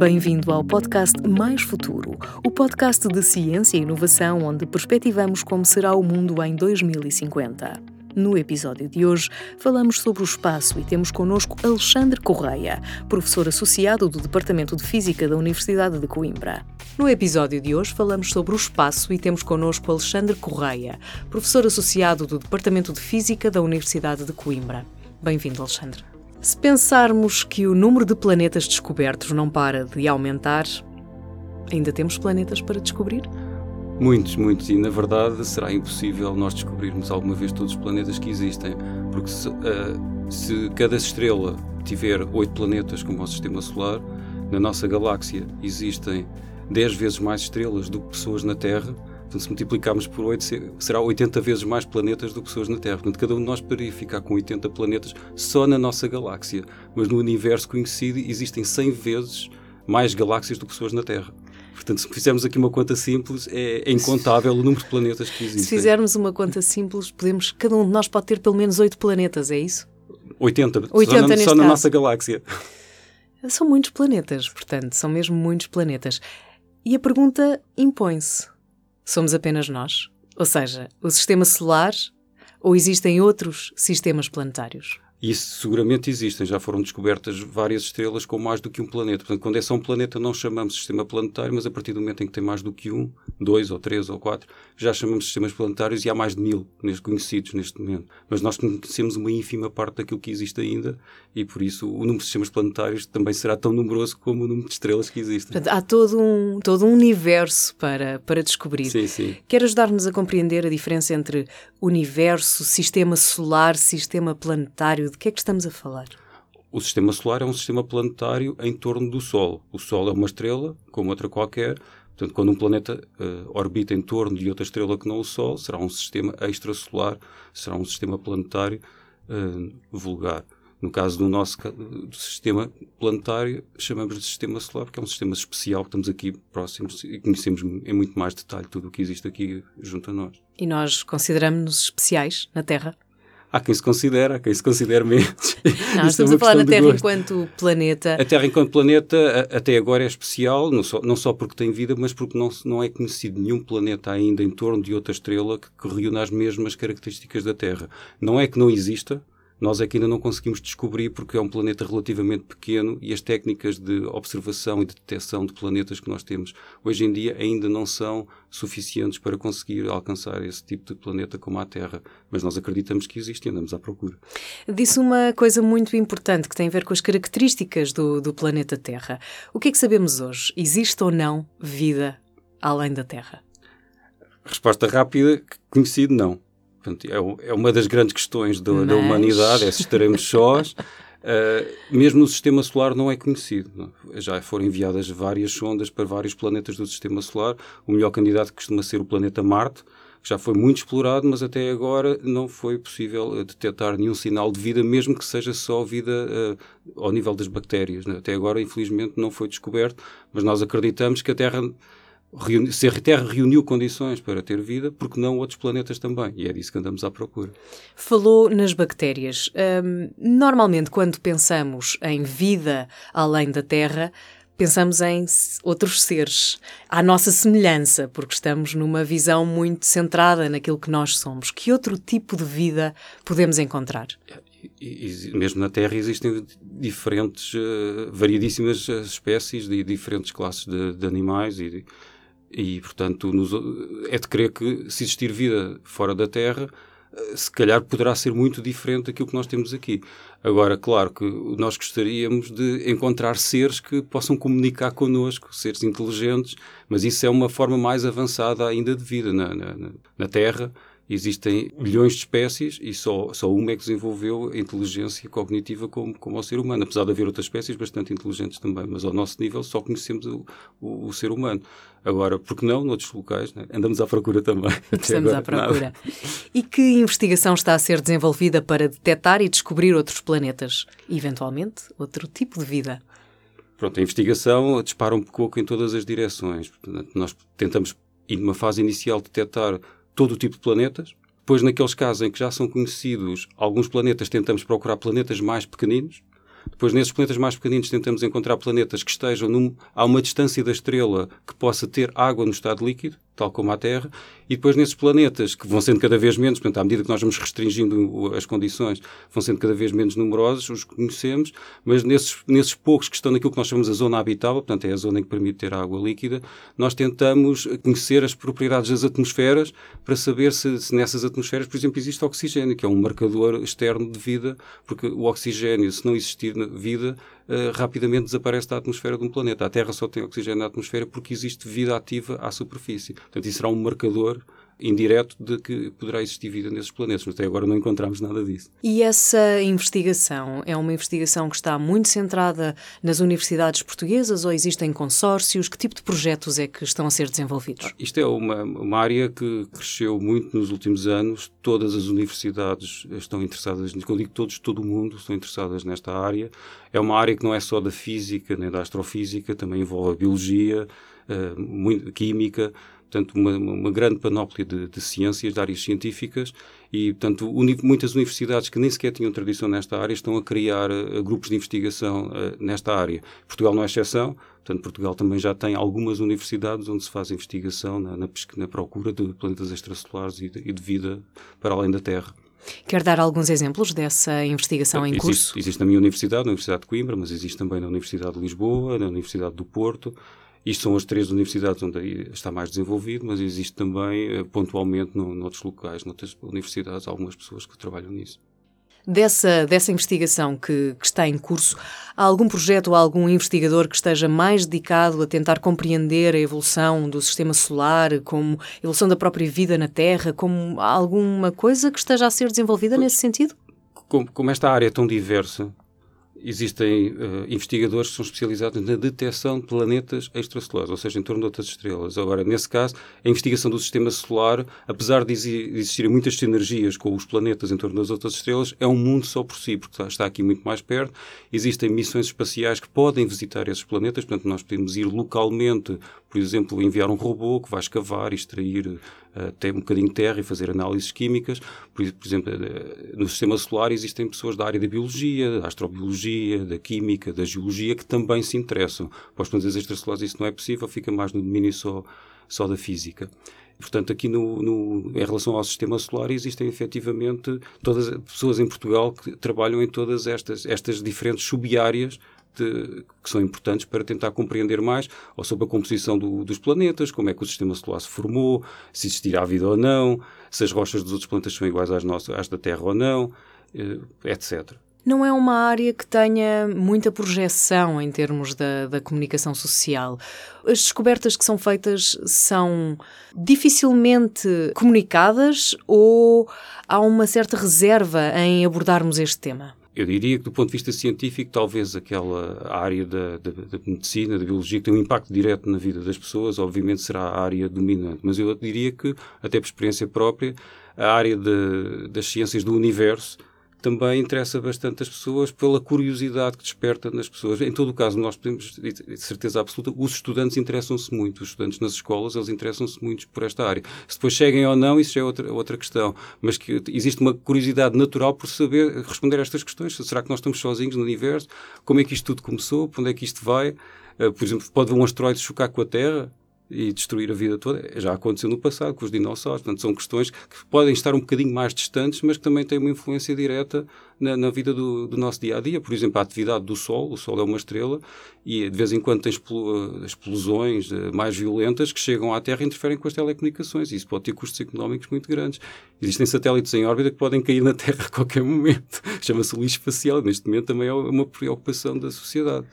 Bem-vindo ao podcast Mais Futuro, o podcast de ciência e inovação onde perspectivamos como será o mundo em 2050. No episódio de hoje, falamos sobre o espaço e temos connosco Alexandre Correia, professor associado do Departamento de Física da Universidade de Coimbra. No episódio de hoje, falamos sobre o espaço e temos connosco Alexandre Correia, professor associado do Departamento de Física da Universidade de Coimbra. Bem-vindo, Alexandre. Se pensarmos que o número de planetas descobertos não para de aumentar, ainda temos planetas para descobrir? Muitos, muitos. E na verdade será impossível nós descobrirmos alguma vez todos os planetas que existem. Porque se, uh, se cada estrela tiver oito planetas como o sistema solar, na nossa galáxia existem 10 vezes mais estrelas do que pessoas na Terra. Portanto, se multiplicarmos por 8, será 80 vezes mais planetas do que pessoas na Terra. Portanto, cada um de nós poderia ficar com 80 planetas só na nossa galáxia. Mas no universo conhecido existem 100 vezes mais galáxias do que pessoas na Terra. Portanto, se fizermos aqui uma conta simples, é, é incontável o número de planetas que existem. Se fizermos uma conta simples, podemos, cada um de nós pode ter pelo menos 8 planetas, é isso? 80, 80 só, na, só na nossa galáxia. São muitos planetas, portanto, são mesmo muitos planetas. E a pergunta impõe-se: somos apenas nós? Ou seja, o sistema solar ou existem outros sistemas planetários? Isso seguramente existem, já foram descobertas várias estrelas com mais do que um planeta. Portanto, quando é só um planeta, não chamamos sistema planetário, mas a partir do momento em que tem mais do que um, dois ou três ou quatro, já chamamos sistemas planetários e há mais de mil conhecidos neste momento. Mas nós conhecemos uma ínfima parte daquilo que existe ainda e por isso o número de sistemas planetários também será tão numeroso como o número de estrelas que existem. Portanto, há todo um, todo um universo para, para descobrir. Sim, sim. Quer ajudar-nos a compreender a diferença entre universo, sistema solar, sistema planetário? De que é que estamos a falar? O sistema solar é um sistema planetário em torno do Sol. O Sol é uma estrela, como outra qualquer. Portanto, quando um planeta uh, orbita em torno de outra estrela que não o Sol, será um sistema extrasolar, será um sistema planetário uh, vulgar. No caso do nosso do sistema planetário, chamamos de sistema solar, porque é um sistema especial, estamos aqui próximos e conhecemos em muito mais detalhe tudo o que existe aqui junto a nós. E nós consideramos-nos especiais na Terra? Há quem se considera, há quem se considere menos. Não, estamos é a falar na Terra enquanto planeta. A Terra enquanto planeta até agora é especial, não só, não só porque tem vida, mas porque não, não é conhecido nenhum planeta ainda em torno de outra estrela que, que reúne as mesmas características da Terra. Não é que não exista, nós é que ainda não conseguimos descobrir porque é um planeta relativamente pequeno e as técnicas de observação e de detecção de planetas que nós temos hoje em dia ainda não são suficientes para conseguir alcançar esse tipo de planeta como a Terra. Mas nós acreditamos que existe e andamos à procura. Disse uma coisa muito importante que tem a ver com as características do, do planeta Terra. O que é que sabemos hoje? Existe ou não vida além da Terra? Resposta rápida, conhecido não. Portanto, é, é, uma das grandes questões do, Mas... da humanidade, é se estaremos sós. Uh, mesmo o sistema solar não é conhecido. Não? Já foram enviadas várias sondas para vários planetas do sistema solar. O melhor candidato costuma ser o planeta Marte, que já foi muito explorado, mas até agora não foi possível uh, detectar nenhum sinal de vida, mesmo que seja só vida uh, ao nível das bactérias. Né? Até agora, infelizmente, não foi descoberto, mas nós acreditamos que a Terra se a Terra reuniu condições para ter vida, porque não outros planetas também? E é disso que andamos à procura. Falou nas bactérias. Um, normalmente, quando pensamos em vida além da Terra, pensamos em outros seres, à nossa semelhança, porque estamos numa visão muito centrada naquilo que nós somos. Que outro tipo de vida podemos encontrar? E, mesmo na Terra existem diferentes, uh, variedíssimas espécies de diferentes classes de, de animais e e, portanto, nos, é de crer que se existir vida fora da Terra, eh, se calhar poderá ser muito diferente daquilo que nós temos aqui. Agora, claro que nós gostaríamos de encontrar seres que possam comunicar connosco, seres inteligentes, mas isso é uma forma mais avançada ainda de vida na, na, na Terra existem milhões de espécies e só, só uma é que desenvolveu a inteligência cognitiva como, como o ser humano, apesar de haver outras espécies bastante inteligentes também, mas ao nosso nível só conhecemos o, o, o ser humano. Agora, por que não, noutros locais, né? andamos à procura também. Estamos à procura. Nada. E que investigação está a ser desenvolvida para detectar e descobrir outros planetas? Eventualmente, outro tipo de vida? Pronto, a investigação dispara um pouco em todas as direções. Portanto, nós tentamos, numa fase inicial, detectar todo o tipo de planetas. Depois, naqueles casos em que já são conhecidos alguns planetas, tentamos procurar planetas mais pequeninos Depois, nesses planetas mais pequeninos, tentamos encontrar planetas que estejam num, a uma distância da estrela que possa ter água no estado líquido, tal como a Terra, e depois nesses planetas, que vão sendo cada vez menos, portanto, à medida que nós vamos restringindo as condições, vão sendo cada vez menos numerosos, os conhecemos, mas nesses, nesses poucos que estão naquilo que nós chamamos a zona habitável, portanto, é a zona em que permite ter água líquida, nós tentamos conhecer as propriedades das atmosferas para saber se, se nessas atmosferas, por exemplo, existe oxigênio, que é um marcador externo de vida, porque o oxigênio, se não existir vida, uh, rapidamente desaparece da atmosfera de um planeta. A Terra só tem oxigênio na atmosfera porque existe vida ativa à superfície. Portanto, isso será um marcador indireto de que poderá existir vida nesses planetas, mas até agora não encontramos nada disso. E essa investigação é uma investigação que está muito centrada nas universidades portuguesas ou existem consórcios? Que tipo de projetos é que estão a ser desenvolvidos? Ah, isto é uma, uma área que cresceu muito nos últimos anos. Todas as universidades estão interessadas, eu digo todos, todo o mundo estão interessadas nesta área. É uma área que não é só da física nem da astrofísica, também envolve a biologia, uh, muito, química, portanto, uma, uma grande panóplia de, de, ciências, de áreas científicas, e, portanto, uni muitas universidades que nem sequer tinham tradição nesta área estão a criar uh, grupos de investigação uh, nesta área. Portugal não é exceção, portanto, Portugal também já tem algumas universidades onde se faz investigação na, na, na procura de planetas extrasolares e de, e de vida para além da Terra. Quer dar alguns exemplos dessa investigação em existe, curso? Existe na minha universidade, na Universidade de Coimbra, mas existe também na Universidade de Lisboa, na Universidade do Porto, isto são as três universidades onde está mais desenvolvido, mas existe também, eh, pontualmente, no, noutros locais, noutras universidades, algumas pessoas que trabalham nisso. Dessa, dessa investigação que, que, está em curso, há algum projeto ou algum investigador que esteja mais dedicado a tentar compreender a evolução do sistema solar, como a evolução da própria vida na Terra, como alguma coisa que esteja a ser desenvolvida nesse sentido? Como, como esta área é tão diversa, existem uh, investigadores que são especializados na detecção de planetas extrasolares, ou seja, em torno de outras estrelas. Agora, nesse caso, a investigação do sistema solar, apesar de existirem muitas sinergias com os planetas em torno das outras estrelas, é um mundo só por si, porque está aqui muito mais perto. Existem missões espaciais que podem visitar esses planetas, portanto, nós podemos ir localmente, por exemplo, enviar um robô que vai escavar e extrair até um bocadinho de terra e fazer análises químicas. Por, por, exemplo, eh, no sistema solar existem pessoas da área da biologia, da astrobiologia, da química, da geologia, que também se interessam. Para os planetas extrasolares isso não é possível, fica mais no domínio só, só da física. Portanto, aqui no, no, em relação ao sistema solar, existem efetivamente todas as pessoas em Portugal que trabalham em todas estas, estas diferentes sub-áreas de, que são importantes para tentar compreender mais ou sobre a composição do, dos planetas, como é que o sistema solar se formou, se existirá vida ou não, se as rochas dos outros planetas são iguais às, nossas, às da Terra ou não, eh, etc. Não é uma área que tenha muita projeção em termos da, da, comunicação social. As descobertas que são feitas são dificilmente comunicadas ou há uma certa reserva em abordarmos este tema? Eu diria que, do ponto de vista científico, talvez aquela área da, da, da, medicina, da biologia, que tem um impacto direto na vida das pessoas, obviamente será a área dominante. Mas eu diria que, até por experiência própria, a área de, das ciências do universo também interessa bastante as pessoas pela curiosidade que desperta nas pessoas. Em todo o caso, nós podemos, de certeza absoluta, os estudantes interessam-se muito. Os estudantes nas escolas, eles interessam-se muito por esta área. Se depois cheguem ou não, isso é outra, outra questão. Mas que existe uma curiosidade natural por saber responder a estas questões. Será que nós estamos sozinhos no universo? Como é que isto tudo começou? Para onde é que isto vai? Uh, por exemplo, pode um asteroide chocar com a Terra? E destruir a vida toda. Já aconteceu no passado com os dinossauros. Portanto, são questões que podem estar um bocadinho mais distantes, mas que também têm uma influência direta na, na vida do, do, nosso dia a dia. Por exemplo, a atividade do Sol. O Sol é uma estrela e de vez em quando tem explosões eh, mais violentas que chegam à Terra e interferem com as telecomunicações. E isso pode ter custos económicos muito grandes. Existem satélites em órbita que podem cair na Terra a qualquer momento. Chama-se lixo espacial. Neste momento também é uma preocupação da sociedade.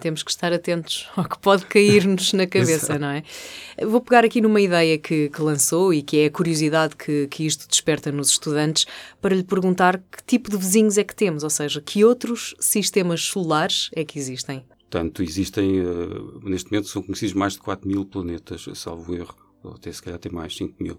Temos que estar atentos ao que pode cair-nos na cabeça, não é? Vou pegar aqui numa ideia que, que lançou e que é a curiosidade que, que isto desperta nos estudantes para lhe perguntar que tipo de vizinhos é que temos, ou seja, que outros sistemas solares é que existem. Portanto, existem, uh, neste momento, são conhecidos mais de 4 mil planetas, salvo erro, ou até se calhar tem mais, 5 mil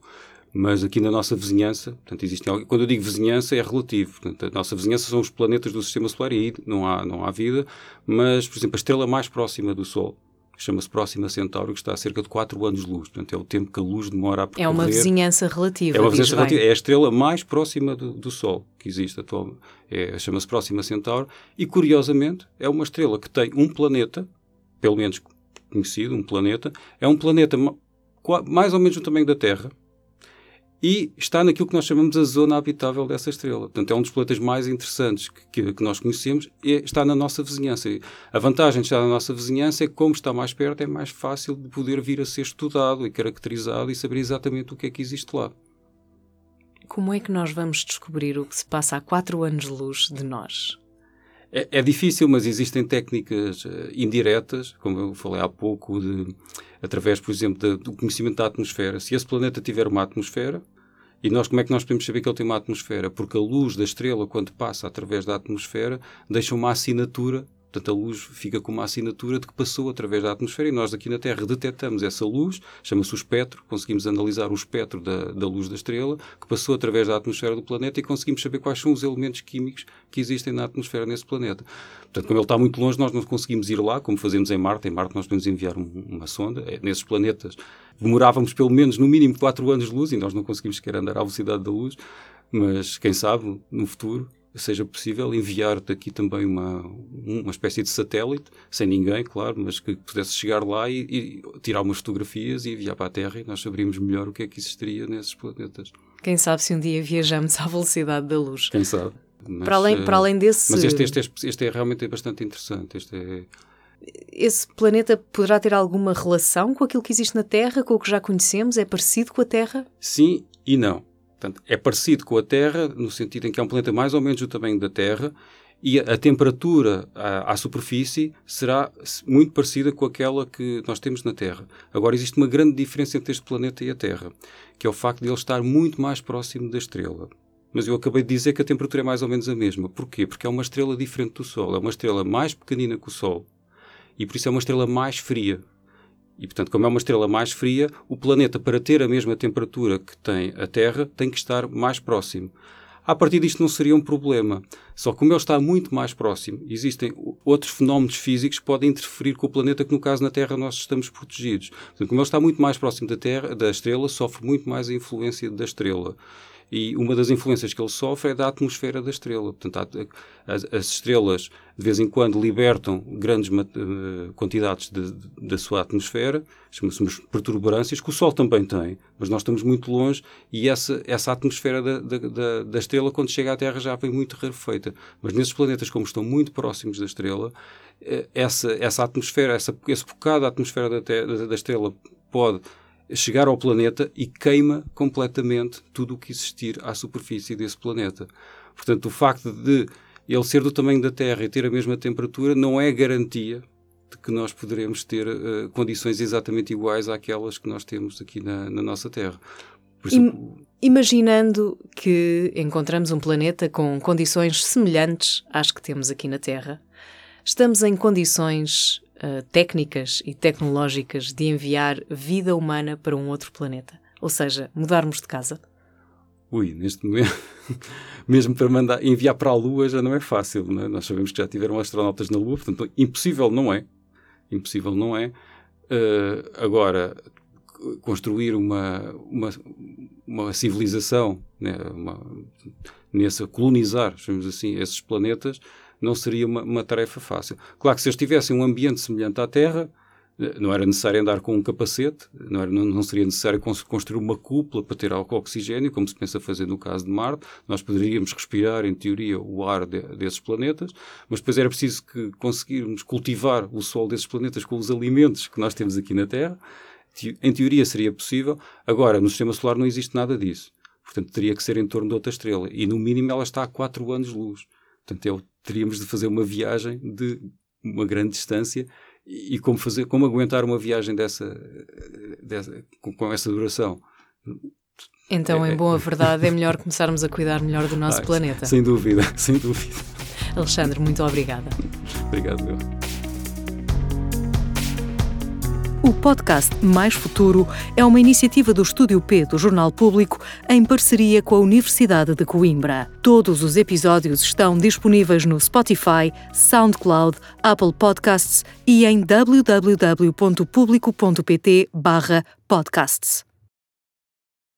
mas aqui na nossa vizinhança, portanto, existem, quando eu digo vizinhança é relativo, portanto, a nossa vizinhança são os planetas do sistema solar e aí não há, não há vida, mas, por exemplo, a estrela mais próxima do Sol, chama-se Próxima Centauro, que está a cerca de 4 anos-luz. Portanto, é o tempo que a luz demora a percorrer. É uma vizinhança relativa. É uma vizinhança relativa. É a estrela mais próxima do, do Sol que existe atualmente. É, chama-se Próxima Centauro. E, curiosamente, é uma estrela que tem um planeta, pelo menos conhecido, um planeta. É um planeta mais ou menos do tamanho da Terra, e está naquilo que nós chamamos a zona habitável dessa estrela. Portanto, é um dos planetas mais interessantes que, que, que, nós conhecemos e está na nossa vizinhança. A vantagem de estar na nossa vizinhança é que, como está mais perto, é mais fácil de poder vir a ser estudado e caracterizado e saber exatamente o que é que existe lá. Como é que nós vamos descobrir o que se passa a quatro anos-luz de nós? É, é, difícil, mas existem técnicas uh, indiretas, como eu falei há pouco, de, através, por exemplo, de, do conhecimento da atmosfera. Se esse planeta tiver uma atmosfera, e nós, como é que nós podemos saber que ele tem uma atmosfera? Porque a luz da estrela, quando passa através da atmosfera, deixa uma assinatura Portanto, a luz fica com uma assinatura de que passou através da atmosfera e nós aqui na Terra detectamos essa luz, chama-se o espectro, conseguimos analisar o espectro da, da, luz da estrela, que passou através da atmosfera do planeta e conseguimos saber quais são os elementos químicos que existem na atmosfera nesse planeta. Portanto, como ele está muito longe, nós não conseguimos ir lá, como fazemos em Marte. Em Marte nós podemos enviar um, uma sonda. É, nesses planetas demorávamos pelo menos, no mínimo, 4 anos de luz e nós não conseguimos sequer andar à velocidade da luz, mas quem sabe, no futuro, seja possível enviar daqui também uma, uma espécie de satélite, sem ninguém, claro, mas que pudesse chegar lá e, e, tirar umas fotografias e enviar para a Terra e nós saberíamos melhor o que é que existiria nesses planetas. Quem sabe se um dia viajamos à velocidade da luz. Quem sabe. Mas, para, além, para além desse. Mas este, este, este, este é realmente bastante interessante. Este é... Esse planeta poderá ter alguma relação com aquilo que existe na Terra, com o que já conhecemos? É parecido com a Terra? Sim e não. Portanto, é parecido com a Terra, no sentido em que é um planeta mais ou menos do tamanho da Terra, e a, temperatura à, à, superfície será muito parecida com aquela que nós temos na Terra. Agora, existe uma grande diferença entre este planeta e a Terra, que é o facto de ele estar muito mais próximo da estrela. Mas eu acabei de dizer que a temperatura é mais ou menos a mesma. Porquê? Porque é uma estrela diferente do Sol. É uma estrela mais pequenina que o Sol. E por isso é uma estrela mais fria. E, portanto, como é uma estrela mais fria, o planeta, para ter a mesma temperatura que tem a Terra, tem que estar mais próximo. A partir disto não seria um problema. Só que como ele está muito mais próximo, existem outros fenómenos físicos que podem interferir com o planeta, que no caso na Terra nós estamos protegidos. Portanto, como ele está muito mais próximo da Terra, da estrela, sofre muito mais a influência da estrela. E uma das influências que ele sofre é da atmosfera da estrela. Portanto, as, as estrelas, de vez em quando, libertam grandes uh, quantidades da sua atmosfera, chamamos perturbarâncias, que o Sol também tem, mas nós estamos muito longe e essa, essa atmosfera da, da, da, estrela, quando chega à Terra, já vem muito rarefeita. Mas nesses planetas, como estão muito próximos da estrela, eh, essa, essa atmosfera, essa, esse bocado da atmosfera da, da, da estrela pode chegar ao planeta e queima completamente tudo o que existir à superfície desse planeta. Portanto, o facto de ele ser do tamanho da Terra e ter a mesma temperatura não é garantia de que nós poderemos ter uh, condições exatamente iguais àquelas que nós temos aqui na, na nossa Terra. Imaginando que encontramos um planeta com condições semelhantes às que temos aqui na Terra, estamos em condições uh, técnicas e tecnológicas de enviar vida humana para um outro planeta? Ou seja, mudarmos de casa? Ui, neste momento, mesmo para mandar, enviar para a Lua já não é fácil. Não é? Nós sabemos que já tiveram astronautas na Lua, portanto, impossível não é. Impossível não é. Uh, agora, construir uma, uma, uma civilização, né, uma, nessa, colonizar, chamamos assim, esses planetas, não seria uma, uma tarefa fácil. Claro que se eles tivessem um ambiente semelhante à Terra, eh, não era necessário andar com um capacete, não, era, não, seria necessário construir uma cúpula para ter oxigênio, como se pensa fazer no caso de Marte. Nós poderíamos respirar, em teoria, o ar de, desses planetas, mas depois era preciso que conseguirmos cultivar o Sol desses planetas com os alimentos que nós temos aqui na Terra. Em teoria seria possível. Agora, no Sistema Solar não existe nada disso. Portanto, teria que ser em torno de outra estrela. E, no mínimo, ela está a 4 anos-luz. Portanto, é teríamos de fazer uma viagem de uma grande distância e, como fazer, como aguentar uma viagem dessa, dessa com, com, essa duração. Então, é, em boa verdade, é melhor começarmos a cuidar melhor do nosso ah, planeta. Sem dúvida, sem dúvida. Alexandre, muito obrigada. Obrigado, meu. O podcast Mais Futuro é uma iniciativa do Estúdio P do Jornal Público em parceria com a Universidade de Coimbra. Todos os episódios estão disponíveis no Spotify, SoundCloud, Apple Podcasts e em www.publico.pt/podcasts.